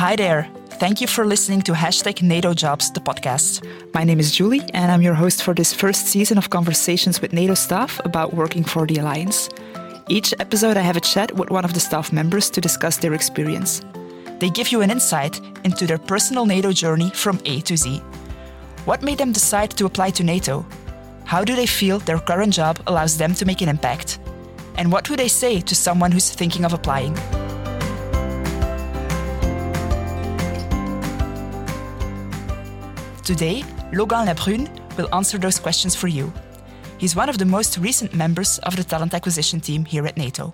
Hi there. Thank you for listening to Hashtag NATO Jobs, the podcast. My name is Julie, and I'm your host for this first season of conversations with NATO staff about working for the Alliance. Each episode, I have a chat with one of the staff members to discuss their experience. They give you an insight into their personal NATO journey from A to Z. What made them decide to apply to NATO? How do they feel their current job allows them to make an impact? And what would they say to someone who's thinking of applying? Today, Logan Labrune will answer those questions for you. He's one of the most recent members of the talent acquisition team here at NATO.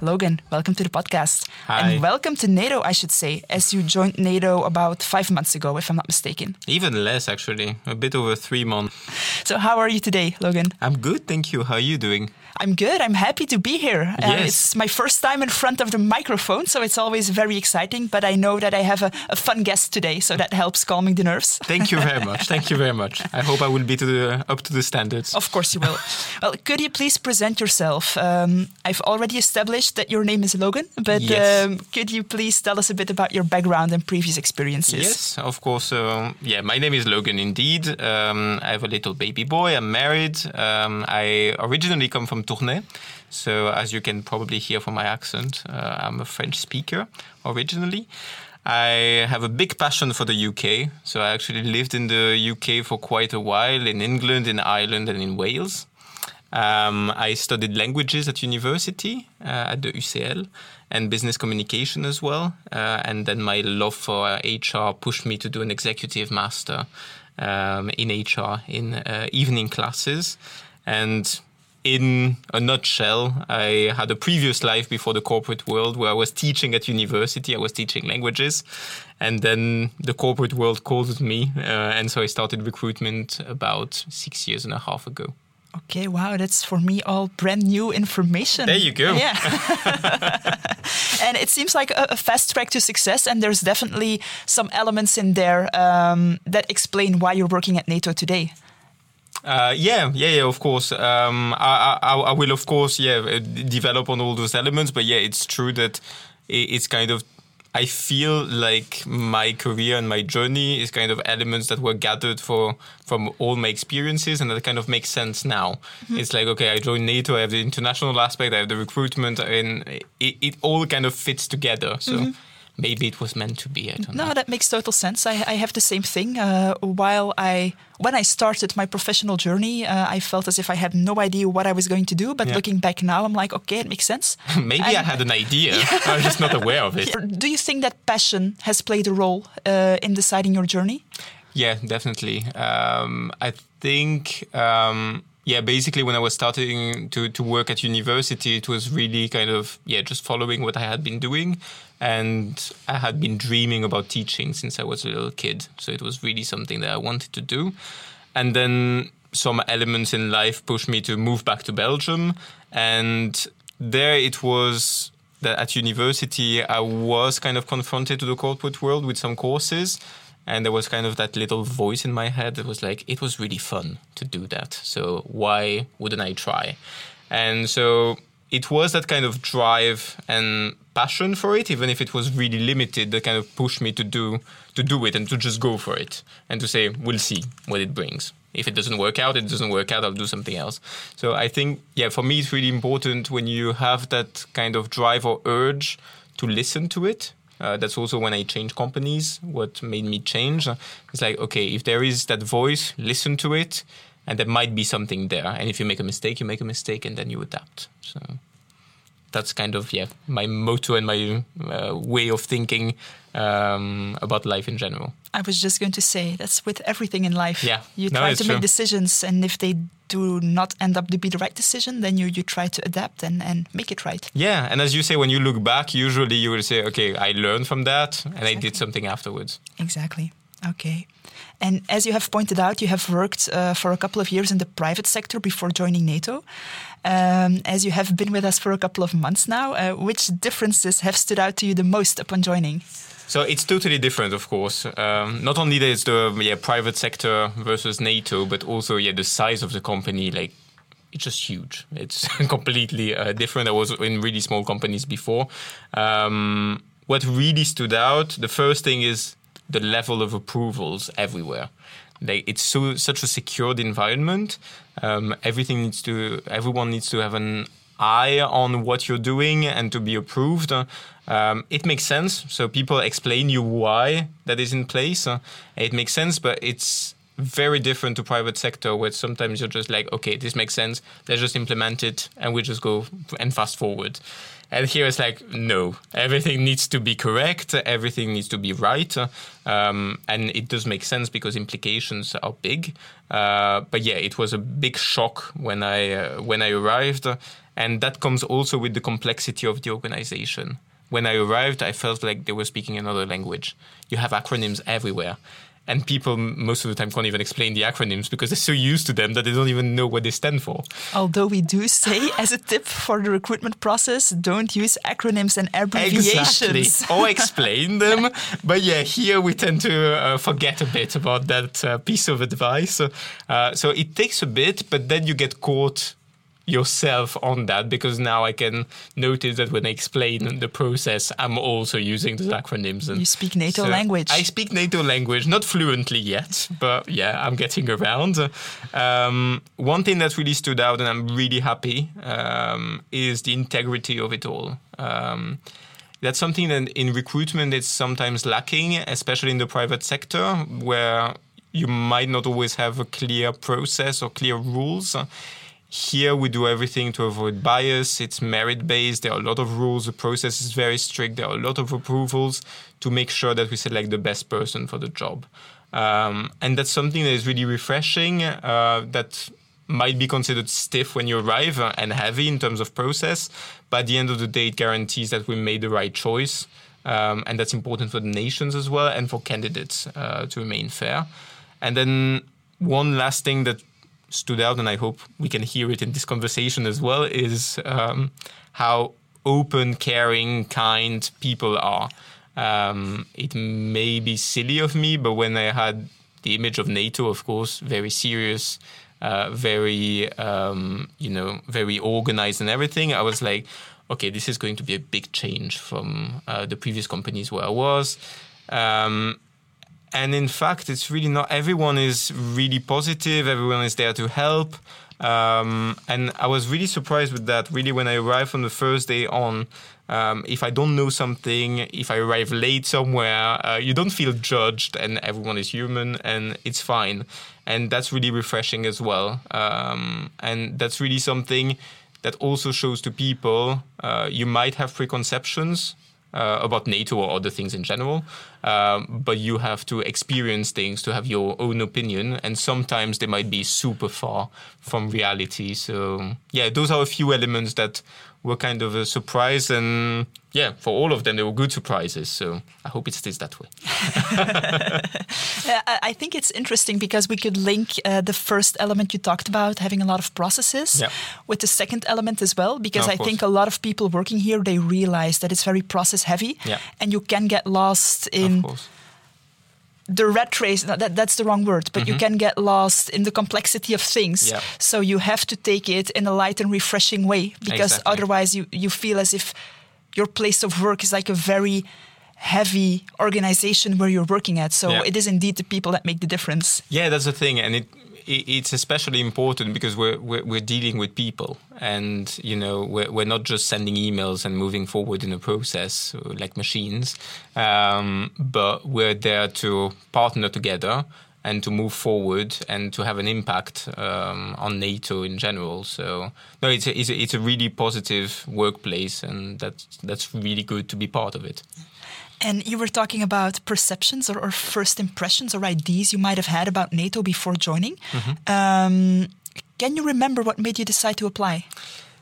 Logan, welcome to the podcast. Hi. And welcome to NATO, I should say, as you joined NATO about five months ago, if I'm not mistaken. Even less, actually. A bit over three months. So, how are you today, Logan? I'm good, thank you. How are you doing? I'm good. I'm happy to be here. Uh, Yes. it's my first time in front of the microphone, so it's always very exciting. But I know that I have a, a fun guest today, so that helps calming the nerves. Thank you very much. Thank you very much. I hope I will be to the, up to the standards. Of course you will. well, could you please present yourself? Um, I've already established that your name is Logan, but Yes. um, could you please tell us a bit about your background and previous experiences? Yes, of course. Um, yeah, my name is Logan indeed. Um, I have a little baby boy. I'm married. Um, I originally come from Tournai. So, as you can probably hear from my accent, uh, I'm a French speaker originally. I have a big passion for the UK. So, I actually lived in the UK for quite a while in England, in Ireland, and in Wales. Um, I studied languages at university uh, at the UCL and business communication as well. Uh, and then my love for HR pushed me to do an executive master um, in HR in uh, evening classes. And in a nutshell, I had a previous life before the corporate world where I was teaching at university. I was teaching languages. And then the corporate world called me. Uh, and so I started recruitment about six years and a half ago. Okay, wow, that's for me all brand new information. There you go. Yeah. and it seems like a, a fast track to success, and there's definitely some elements in there um, that explain why you're working at NATO today. Uh, yeah, yeah, yeah. Of course, um, I, I, I will, of course, yeah, uh, develop on all those elements. But yeah, it's true that it's kind of. I feel like my career and my journey is kind of elements that were gathered for from all my experiences, and that kind of makes sense now. Mm-hmm. It's like okay, I joined NATO. I have the international aspect. I have the recruitment, and it, it all kind of fits together. So. Mm-hmm. Maybe it was meant to be. I don't know. No, that makes total sense. I, I have the same thing. Uh, while I, when I started my professional journey, uh, I felt as if I had no idea what I was going to do. But Yeah. looking back now, I'm like, okay, it makes sense. Maybe I And- had an idea. I was just not aware of it. Do you think that passion has played a role uh, in deciding your journey? Yeah, definitely. Um, I think, um, yeah, basically when I was starting to, to work at university, it was really kind of, yeah, just following what I had been doing. And I had been dreaming about teaching since I was a little kid. So it was really something that I wanted to do. And then some elements in life pushed me to move back to Belgium. And there it was that at university, I was kind of confronted to the corporate world with some courses. And there was kind of that little voice in my head that was like, it was really fun to do that. So why wouldn't I try? And so it was that kind of drive and passion for it, even if it was really limited, that kind of pushed me to do to do it and to just go for it and to say, we'll see what it brings. If it doesn't work out, it doesn't work out, I'll do something else. So I think, yeah, for me, it's really important when you have that kind of drive or urge to listen to it. Uh, that's also when I changed companies. What made me change? It's like, okay, if there is that voice, listen to it, and there might be something there. And if you make a mistake, you make a mistake, and then you adapt. So that's kind of yeah my motto and my uh, way of thinking um, about life in general. I was just going to say that's with everything in life. Yeah. You try it's to make decisions, and if they do not end up to be the right decision, then you, you try to adapt and, and make it right. Yeah, and as you say, when you look back, usually you will say, okay, I learned from that, and I did something afterwards. Exactly. Okay. And as you have pointed out, you have worked uh, for a couple of years in the private sector before joining NATO. Um, as you have been with us for a couple of months now, uh, which differences have stood out to you the most upon joining? So it's totally different, of course. Um, not only there's the yeah, private sector versus NATO, but also yeah, the size of the company. Like it's just huge. It's completely uh, different. I was in really small companies before. Um, what really stood out, the first thing is the level of approvals everywhere. Like it's so such a secured environment. Um, everything needs to, everyone needs to have an eye on what you're doing and to be approved. Um, it makes sense. So people explain you why that is in place. Uh, it makes sense, but it's very different to private sector where sometimes you're just like, okay, this makes sense. Let's just implement it and we just go and fast forward. And here it's like, no, everything needs to be correct, everything needs to be right. Um, and it does make sense because implications are big. Uh, but yeah, it was a big shock when I uh, when I arrived, and that comes also with the complexity of the organization. When I arrived, I felt like they were speaking another language. You have acronyms everywhere and people most of the time can't even explain the acronyms because they're so used to them that they don't even know what they stand for. Although we do say as a tip for the recruitment process, don't use acronyms and abbreviations. Exactly. or explain them. But yeah, here we tend to uh, forget a bit about that uh, piece of advice. Uh, so it takes a bit, but then you get caught yourself on that because now I can notice that when I explain the process, I'm also using those acronyms. And you speak NATO so language. I speak NATO language, not fluently yet, but yeah, I'm getting around. Um, one thing that really stood out, and I'm really happy, um, is the integrity of it all. Um, that's something that in recruitment it's sometimes lacking, especially in the private sector, where you might not always have a clear process or clear rules. Here we do everything to avoid bias. It's merit based. There are a lot of rules. The process is very strict. There are a lot of approvals to make sure that we select the best person for the job. Um, and that's something that is really refreshing. Uh, that might be considered stiff when you arrive and heavy in terms of process, but at the end of the day, it guarantees that we made the right choice. Um, and that's important for the nations as well and for candidates uh, to remain fair. And then one last thing that stood out, and I hope we can hear it in this conversation as well, is um, how open, caring, kind people are. Um, it may be silly of me, but when I had the image of NATO, of course, very serious, uh, very um, you know, very organized and everything, I was like, okay, this is going to be a big change from uh, the previous companies where I was. Um, and in fact, it's really not. Everyone is really positive. Everyone is there to help. Um, and I was really surprised with that. Really, when I arrived on the first day on, um, if I don't know something, if I arrive late somewhere, uh, you don't feel judged, and everyone is human, and it's fine. And that's really refreshing as well. Um, and that's really something that also shows to people uh, you might have preconceptions uh, about NATO or other things in general. Um, but you have to experience things to have your own opinion, and sometimes they might be super far from reality. So, yeah, those are a few elements that were kind of a surprise and yeah for all of them they were good surprises so i hope it stays that way i think it's interesting because we could link uh, the first element you talked about having a lot of processes yeah. with the second element as well because no, i course. think a lot of people working here they realize that it's very process heavy yeah. and you can get lost in the rat race that, that's the wrong word but mm-hmm. you can get lost in the complexity of things yeah. so you have to take it in a light and refreshing way because exactly. otherwise you, you feel as if your place of work is like a very heavy organization where you're working at so yeah. it is indeed the people that make the difference yeah that's the thing and it it's especially important because we're, we're, we're dealing with people, and you know we're we're not just sending emails and moving forward in a process like machines, um, but we're there to partner together and to move forward and to have an impact um, on NATO in general. So no, it's a, it's a, it's a really positive workplace, and that's that's really good to be part of it. And you were talking about perceptions or, or, first impressions or ideas you might have had about NATO before joining. Mm-hmm. Um, can you remember what made you decide to apply?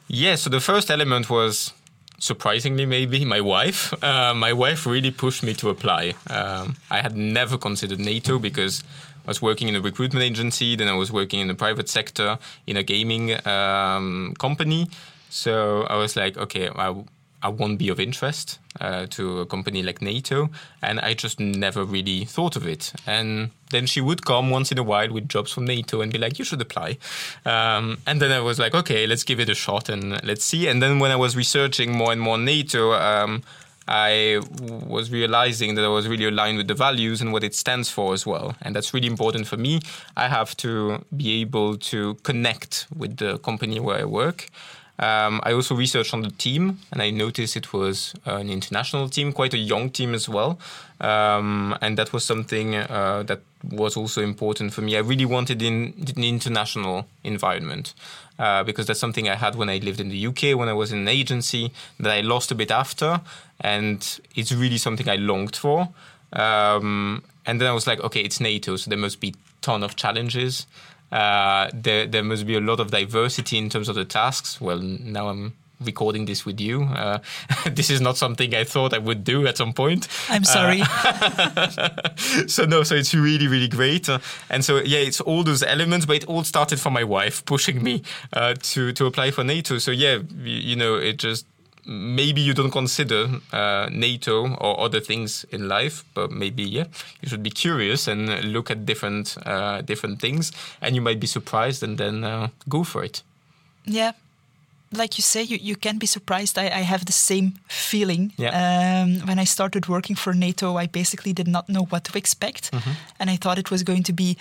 Yeah, so the first element was surprisingly maybe my wife. Uh, my wife really pushed me to apply. Um, I had never considered NATO because I was working in a recruitment agency, then I was working in the private sector in a gaming um, company. So I was like, okay, I, I won't be of interest uh, to a company like NATO. And I just never really thought of it. And then she would come once in a while with jobs from NATO and be like, you should apply. Um, and then I was like, okay, let's give it a shot and let's see. And then when I was researching more and more NATO, um, I was realizing that I was really aligned with the values and what it stands for as well. And that's really important for me. I have to be able to connect with the company where I work. Um, I also researched on the team, and I noticed it was an international team, quite a young team as well. Um, and that was something uh, that was also important for me. I really wanted in an international environment uh, because that's something I had when I lived in the UK, when I was in an agency that I lost a bit after, and it's really something I longed for. Um, and then I was like, okay, it's NATO, so there must be ton of challenges. Uh, there, there must be a lot of diversity in terms of the tasks. Well, now I'm recording this with you. Uh, this is not something I thought I would do at some point. I'm sorry. Uh, so no, so it's really, really great. Uh, and so yeah, it's all those elements, but it all started from my wife pushing me uh, to to apply for NATO. So yeah, you, you know, it just maybe you don't consider uh, NATO or other things in life, but maybe yeah, you should be curious and look at different uh, different things, and you might be surprised, and then uh, go for it. Yeah, like you say, you, you can be surprised. I, I have the same feeling. Yeah. Um, when I started working for NATO, I basically did not know what to expect, Mm-hmm. and I thought it was going to be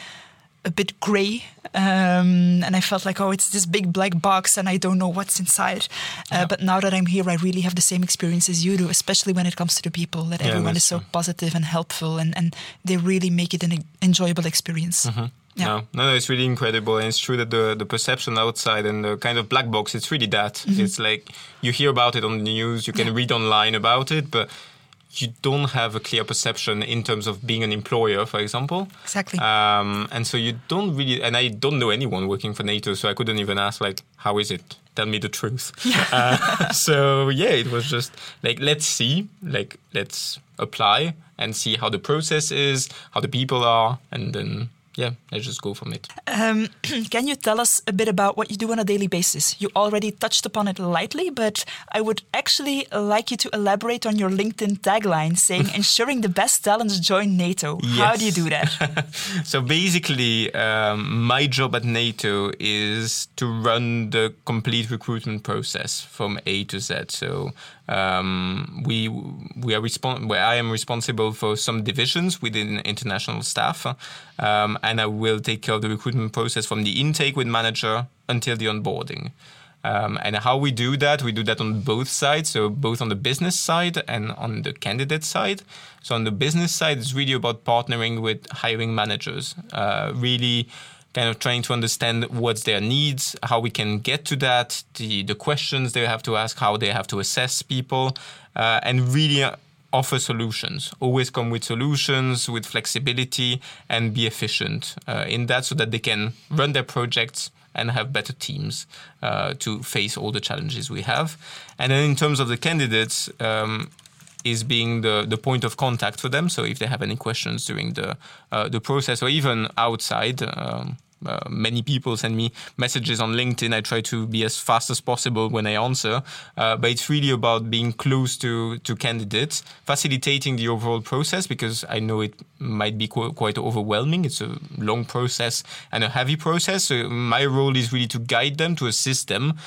a bit grey, um, and I felt like, oh, it's this big black box, and I don't know what's inside. Uh, But now that I'm here, I really have the same experience as you do, especially when it comes to the people. That Yeah, everyone is so true. positive and helpful, and, and they really make it an enjoyable experience. Yeah. No, no, no, it's really incredible, and it's true that the the perception outside and the kind of black box, it's really that. It's like you hear about it on the news, you can read online about it, but you don't have a clear perception in terms of being an employer, for example. Exactly. Um, and so you don't really, and I don't know anyone working for NATO, so I couldn't even ask like, how is it? Tell me the truth. Uh, so yeah, it was just like, let's see, like let's apply and see how the process is, how the people are, and then yeah, let's just go from it. Um, can you tell us a bit about what you do on a daily basis? You already touched upon it lightly, but I would actually like you to elaborate on your LinkedIn tagline saying, ensuring the best talents join NATO. How do you do that? so basically, um, my job at NATO is to run the complete recruitment process from A to Z. So um, we we are respon- where I am responsible for some divisions within international staff, um, and I will take care of the recruitment process from the intake with manager until the onboarding. Um, and how we do that, we do that on both sides, so both on the business side and on the candidate side. So on the business side, it's really about partnering with hiring managers, uh, really kind of trying to understand what's their needs, how we can get to that, the, the questions they have to ask, how they have to assess people, uh, and really uh, offer solutions. Always come with solutions, with flexibility, and be efficient uh, in that so that they can run their projects and have better teams uh, to face all the challenges we have. And then in terms of the candidates, um, is being the, the point of contact for them. So if they have any questions during the uh, the process or even outside, um, uh, many people send me messages on LinkedIn. I try to be as fast as possible when I answer, uh, but it's really about being close to to candidates, facilitating the overall process because I know it might be qu- quite overwhelming. It's a long process and a heavy process. So my role is really to guide them, to assist them,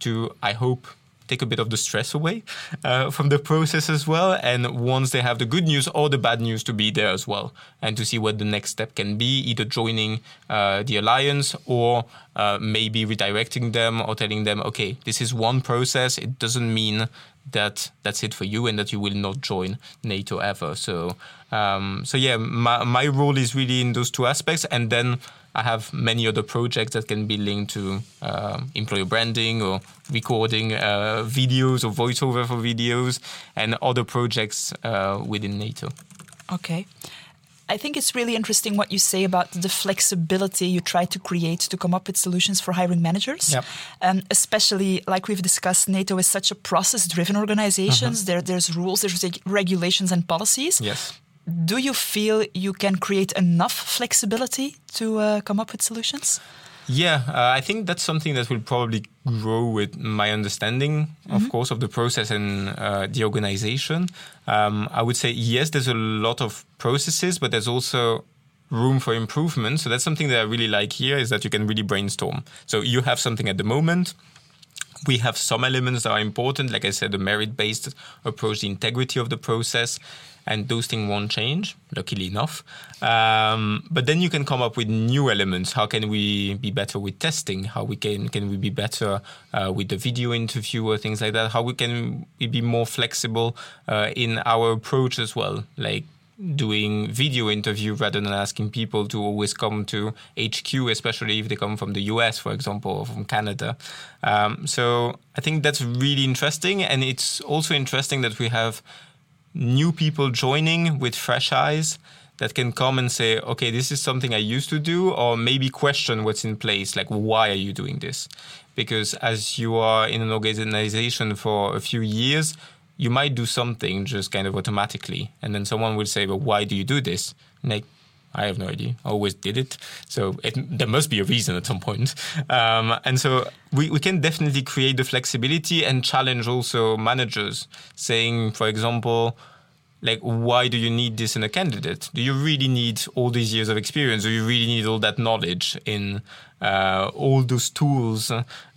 to I hope take a bit of the stress away uh, from the process as well. And once they have the good news or the bad news, to be there as well and to see what the next step can be, either joining uh, the alliance or uh, maybe redirecting them or telling them, okay, this is one process. It doesn't mean that that's it for you and that you will not join NATO ever. So, um, so yeah, my, my role is really in those two aspects. And then I have many other projects that can be linked to um employer branding or recording uh, videos or voiceover for videos and other projects uh, within NATO. Okay. I think it's really interesting what you say about the flexibility you try to create to come up with solutions for hiring managers. Yep. Um, especially, like we've discussed, NATO is such a process driven organization. Mm-hmm. There, there's rules, there's reg- regulations, and policies. Yes. Do you feel you can create enough flexibility to uh, come up with solutions? Yeah, uh, I think that's something that will probably grow with my understanding, of course, of the process and uh, the organization. Um, I would say, yes, there's a lot of processes, but there's also room for improvement. So that's something that I really like here is that you can really brainstorm. So you have something at the moment. We have some elements that are important, like I said, the merit based approach, the integrity of the process, and those things won't change, luckily enough. Um, but then you can come up with new elements. How can we be better with testing? How we can can we be better uh, with the video interview or things like that? How we can we be more flexible uh, in our approach as well, like doing video interview rather than asking people to always come to HQ, especially if they come from the US, for example, or from Canada. Um, so I think that's really interesting, and it's also interesting that we have new people joining with fresh eyes that can come and say, okay, this is something I used to do, or maybe question what's in place, like why are you doing this? Because as you are in an organization for a few years, you might do something just kind of automatically, and then someone will say, "But why do you do this?" And like, I have no idea. I always did it, so it, there must be a reason at some point. Um, and so we, we can definitely create the flexibility and challenge also managers, saying, for example, like why do you need this in a candidate? Do you really need all these years of experience? Do you really need all that knowledge in uh, all those tools?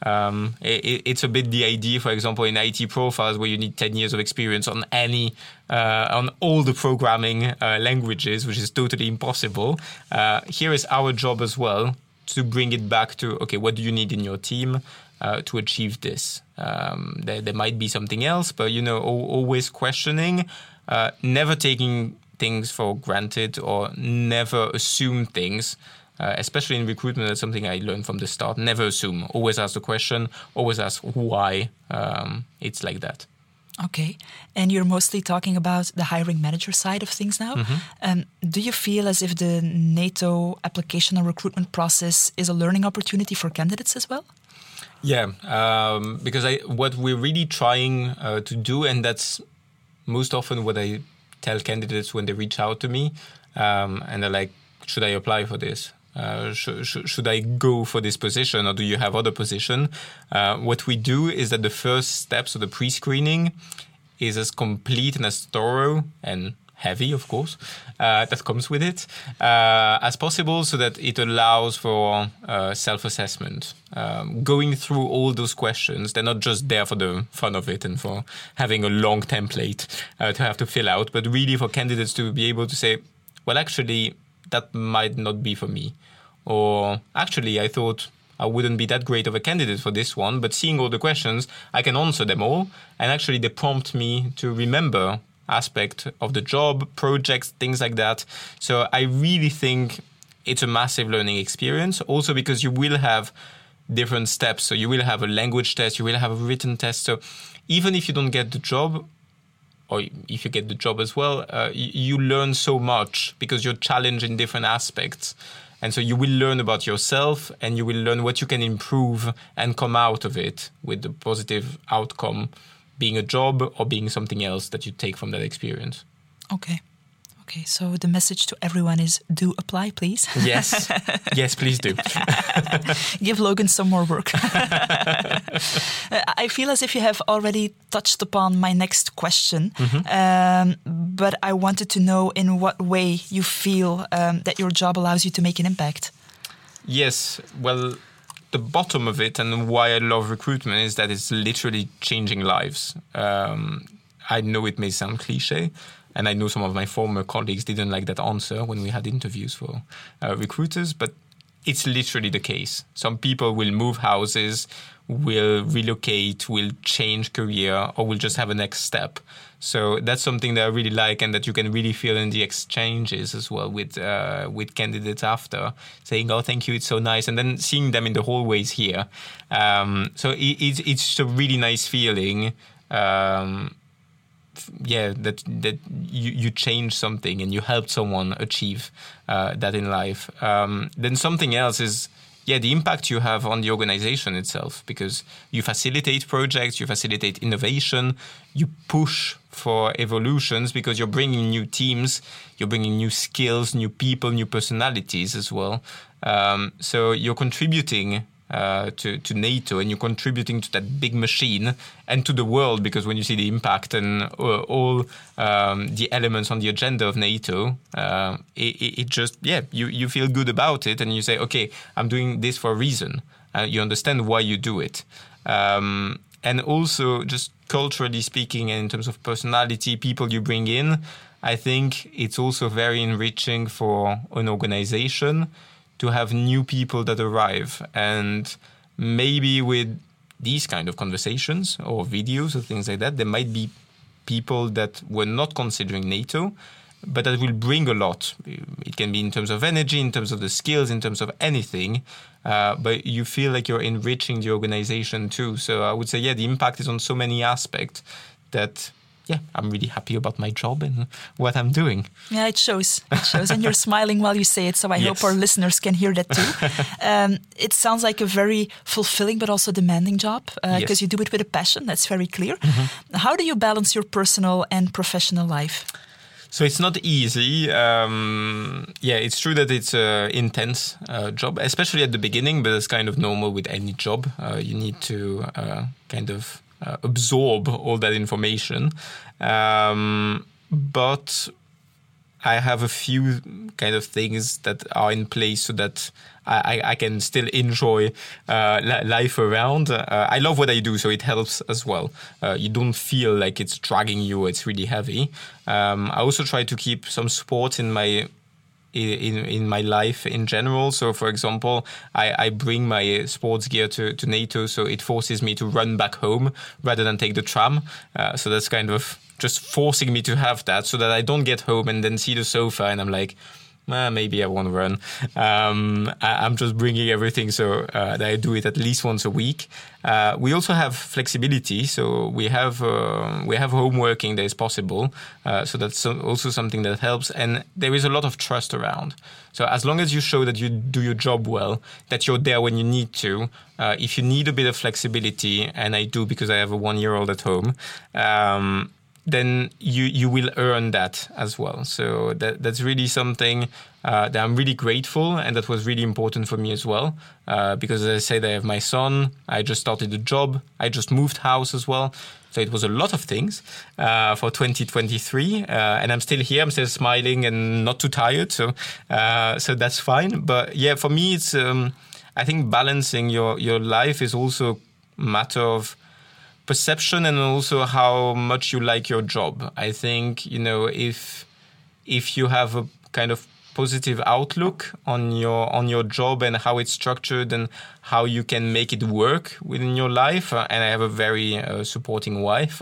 Um, it, it's a bit the idea for example in IT profiles where you need 10 years of experience on any uh, on all the programming uh, languages which is totally impossible. Uh, here is our job as well to bring it back to okay what do you need in your team uh, to achieve this? Um, there, there might be something else but you know always questioning uh, never taking things for granted or never assume things. Uh, especially in recruitment, that's something I learned from the start. Never assume. Always ask the question. Always ask why um, it's like that. Okay. And you're mostly talking about the hiring manager side of things now. Mm-hmm. Um, do you feel as if the NATO application and recruitment process is a learning opportunity for candidates as well? Yeah, um, because I, what we're really trying uh, to do, and that's most often what I tell candidates when they reach out to me um, and they're like, should I apply for this? Uh, sh- sh- should I go for this position or do you have other position? Uh, what we do is that the first steps of the pre-screening is as complete and as thorough and heavy, of course, uh, that comes with it, uh, as possible so that it allows for uh, self assessment. Um, going through all those questions, they're not just there for the fun of it and for having a long template uh, to have to fill out, but really for candidates to be able to say, well, actually, that might not be for me. Or actually, I thought I wouldn't be that great of a candidate for this one, but seeing all the questions, I can answer them all. And actually, they prompt me to remember aspect of the job, projects, things like that. So I really think it's a massive learning experience. Also because you will have different steps. So you will have a language test, you will have a written test. So even if you don't get the job, or if you get the job as well, uh, you, learn so much because you're challenged in different aspects. And so you will learn about yourself and you will learn what you can improve and come out of it with the positive outcome being a job or being something else that you take from that experience. Okay. Okay, so the message to everyone is do apply, please. Yes. yes, please do. Give Logan some more work. I feel as if you have already touched upon my next question, mm-hmm. um, but I wanted to know in what way you feel um, that your job allows you to make an impact. Yes, well, the bottom of it and why I love recruitment is that it's literally changing lives. Um, I know it may sound cliche, and I know some of my former colleagues didn't like that answer when we had interviews for uh, recruiters, but it's literally the case. Some people will move houses, will relocate, will change career, or will just have a next step. So that's something that I really like, and that you can really feel in the exchanges as well with uh, with candidates after saying, "Oh, thank you, it's so nice," and then seeing them in the hallways here. Um, so it, it's it's a really nice feeling. Um, yeah that that you, you change something and you help someone achieve uh, that in life um, then something else is yeah the impact you have on the organization itself because you facilitate projects you facilitate innovation you push for evolutions because you're bringing new teams you're bringing new skills new people new personalities as well. Um, so you're contributing uh, to, to NATO and you're contributing to that big machine and to the world because when you see the impact and uh, all um, the elements on the agenda of NATO, uh, it, it, just, yeah, you, you feel good about it and you say, okay, I'm doing this for a reason. Uh, you understand why you do it. Um, and also, just culturally speaking, and in terms of personality, people you bring in, I think it's also very enriching for an organization to have new people that arrive. And maybe with these kind of conversations or videos or things like that, there might be people that were not considering NATO, but that will bring a lot. It can be in terms of energy, in terms of the skills, in terms of anything. Uh, but you feel like you're enriching the organization too. So I would say, yeah, the impact is on so many aspects that yeah, I'm really happy about my job and what I'm doing. Yeah, it shows. It shows. and you're smiling while you say it. So I yes. hope our listeners can hear that too. um, it sounds like a very fulfilling but also demanding job because uh, yes. you do it with a passion. That's very clear. Mm-hmm. How do you balance your personal and professional life? So it's not easy. Um, yeah, it's true that it's an intense uh, job, especially at the beginning, but it's kind of normal with any job. Uh, you need to uh, kind of uh, absorb all that information. Um, but I have a few kind of things that are in place so that I, I can still enjoy uh, life around. Uh, I love what I do, so it helps as well. Uh, you don't feel like it's dragging you; it's really heavy. Um, I also try to keep some sport in my in in my life in general. So, for example, I, I bring my sports gear to, to NATO, so it forces me to run back home rather than take the tram. Uh, so that's kind of just forcing me to have that, so that I don't get home and then see the sofa and I'm like eh, maybe I won't run. Um, I, am just bringing everything so uh, that I do it at least once a week. Uh, we also have flexibility, so we have uh, we have home working that is possible. Uh, so that's also something that helps, and there is a lot of trust around. So as long as you show that you do your job well, that you're there when you need to. Uh, if you need a bit of flexibility, and I do because I have a one-year-old at home. Um, then you you will earn that as well. So that that's really something uh, that I'm really grateful, and that was really important for me as well. Uh, because as I said, I have my son. I just started a job. I just moved house as well. So it was a lot of things uh, for 2023, uh, and I'm still here. I'm still smiling and not too tired. So uh, so that's fine. But yeah, for me, it's um, I think balancing your your life is also a matter of perception and also how much you like your job. I think you know if if you have a kind of positive outlook on your on your job and how it's structured and how you can make it work within your life. Uh, and I have a very uh, supporting wife.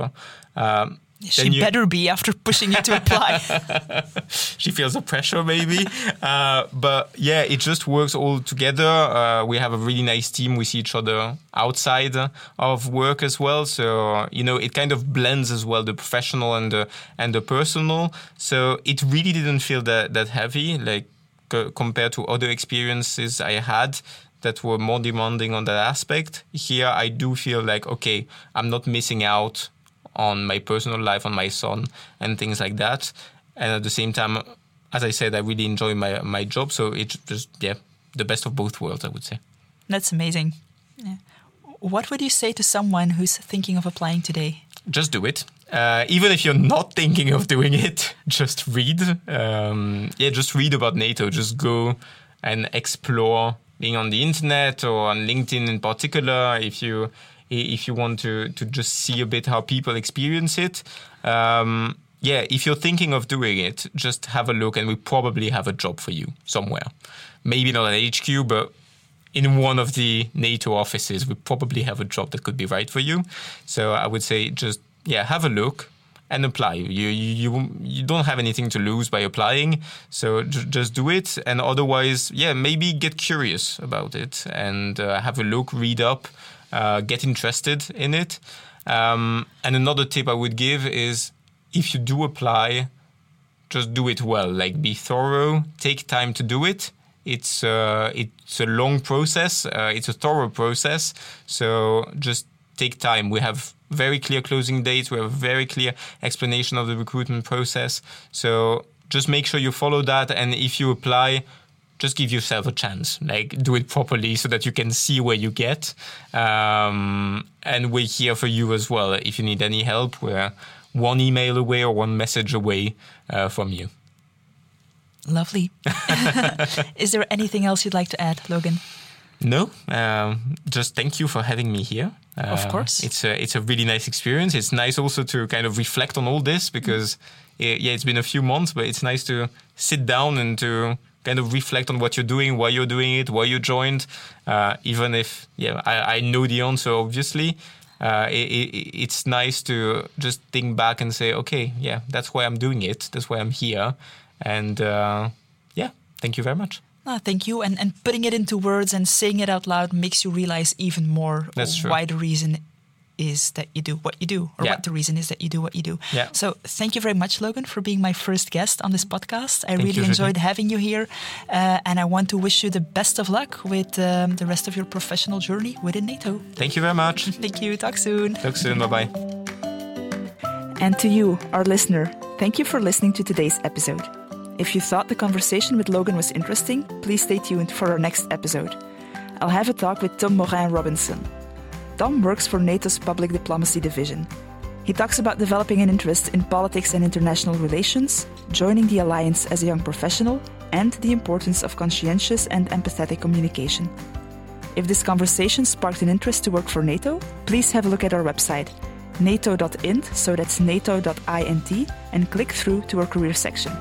Um, she you... better be after pushing you to apply. she feels the pressure, maybe. Uh, but yeah, it just works all together. Uh, we have a really nice team. We see each other outside of work as well. So you know, it kind of blends as well the professional and the and the personal. So it really didn't feel that that heavy, like c- compared to other experiences I had that were more demanding on that aspect. Here, I do feel like okay, I'm not missing out on my personal life, on my son, and things like that. And at the same time, as I said, I really enjoy my my job. So it's just yeah, the best of both worlds, I would say. That's amazing. Yeah. What would you say to someone who's thinking of applying today? Just do it. Uh, even if you're not thinking of doing it, just read. Um, yeah, just read about NATO. Just go and explore being on the internet or on LinkedIn in particular. If you if you want to to just see a bit how people experience it. Um, yeah, if you're thinking of doing it, just have a look, and we probably have a job for you somewhere. Maybe not at HQ, but in one of the NATO offices, we probably have a job that could be right for you. So I would say just yeah, have a look and apply. You you you don't have anything to lose by applying, so j- just do it. And otherwise, yeah, maybe get curious about it and uh, have a look, read up uh, get interested in it. Um, and another tip I would give is if you do apply, just do it well. Like be thorough, take time to do it. It's uh, it's a long process. Uh, it's a thorough process. So just take time. We have very clear closing dates. We have a very clear explanation of the recruitment process. So just make sure you follow that. And if you apply, just give yourself a chance like do it properly so that you can see where you get. Um, and we're here for you as well. If you need any help we're one email away or one message away uh, from you. Lovely. Is there anything else you'd like to add logan? No, um, just thank you for having me here. Uh, of course, it's a it's a really nice experience. It's nice also to kind of reflect on all this because mm. yeah, it's been a few months, but it's nice to sit down and to kind of reflect on what you're doing, why you're doing it, why you joined. Uh, even if yeah, I, I, know the answer obviously. Uh, it, it, it's nice to just think back and say, okay, yeah, that's why I'm doing it. That's why I'm here. And uh, yeah, thank you very much. Oh, thank you. And and putting it into words and saying it out loud makes you realize even more That's why the reason is that you do what you do, or yeah. what the reason is that you do what you do. Yeah. So thank you very much, Logan, for being my first guest on this podcast. I thank really you, enjoyed having you here, uh, and I want to wish you the best of luck with um, the rest of your professional journey within NATO. Thank you very much. thank you. Talk soon. Talk soon. Bye bye. And to you, our listener, thank you for listening to today's episode. If you thought the conversation with Logan was interesting, please stay tuned for our next episode. I'll have a talk with Tom Morin Robinson. Tom works for NATO's Public Diplomacy Division. He talks about developing an interest in politics and international relations, joining the alliance as a young professional, and the importance of conscientious and empathetic communication. If this conversation sparked an interest to work for NATO, please have a look at our website, nato.int, so that's nato.int, and click through to our career section.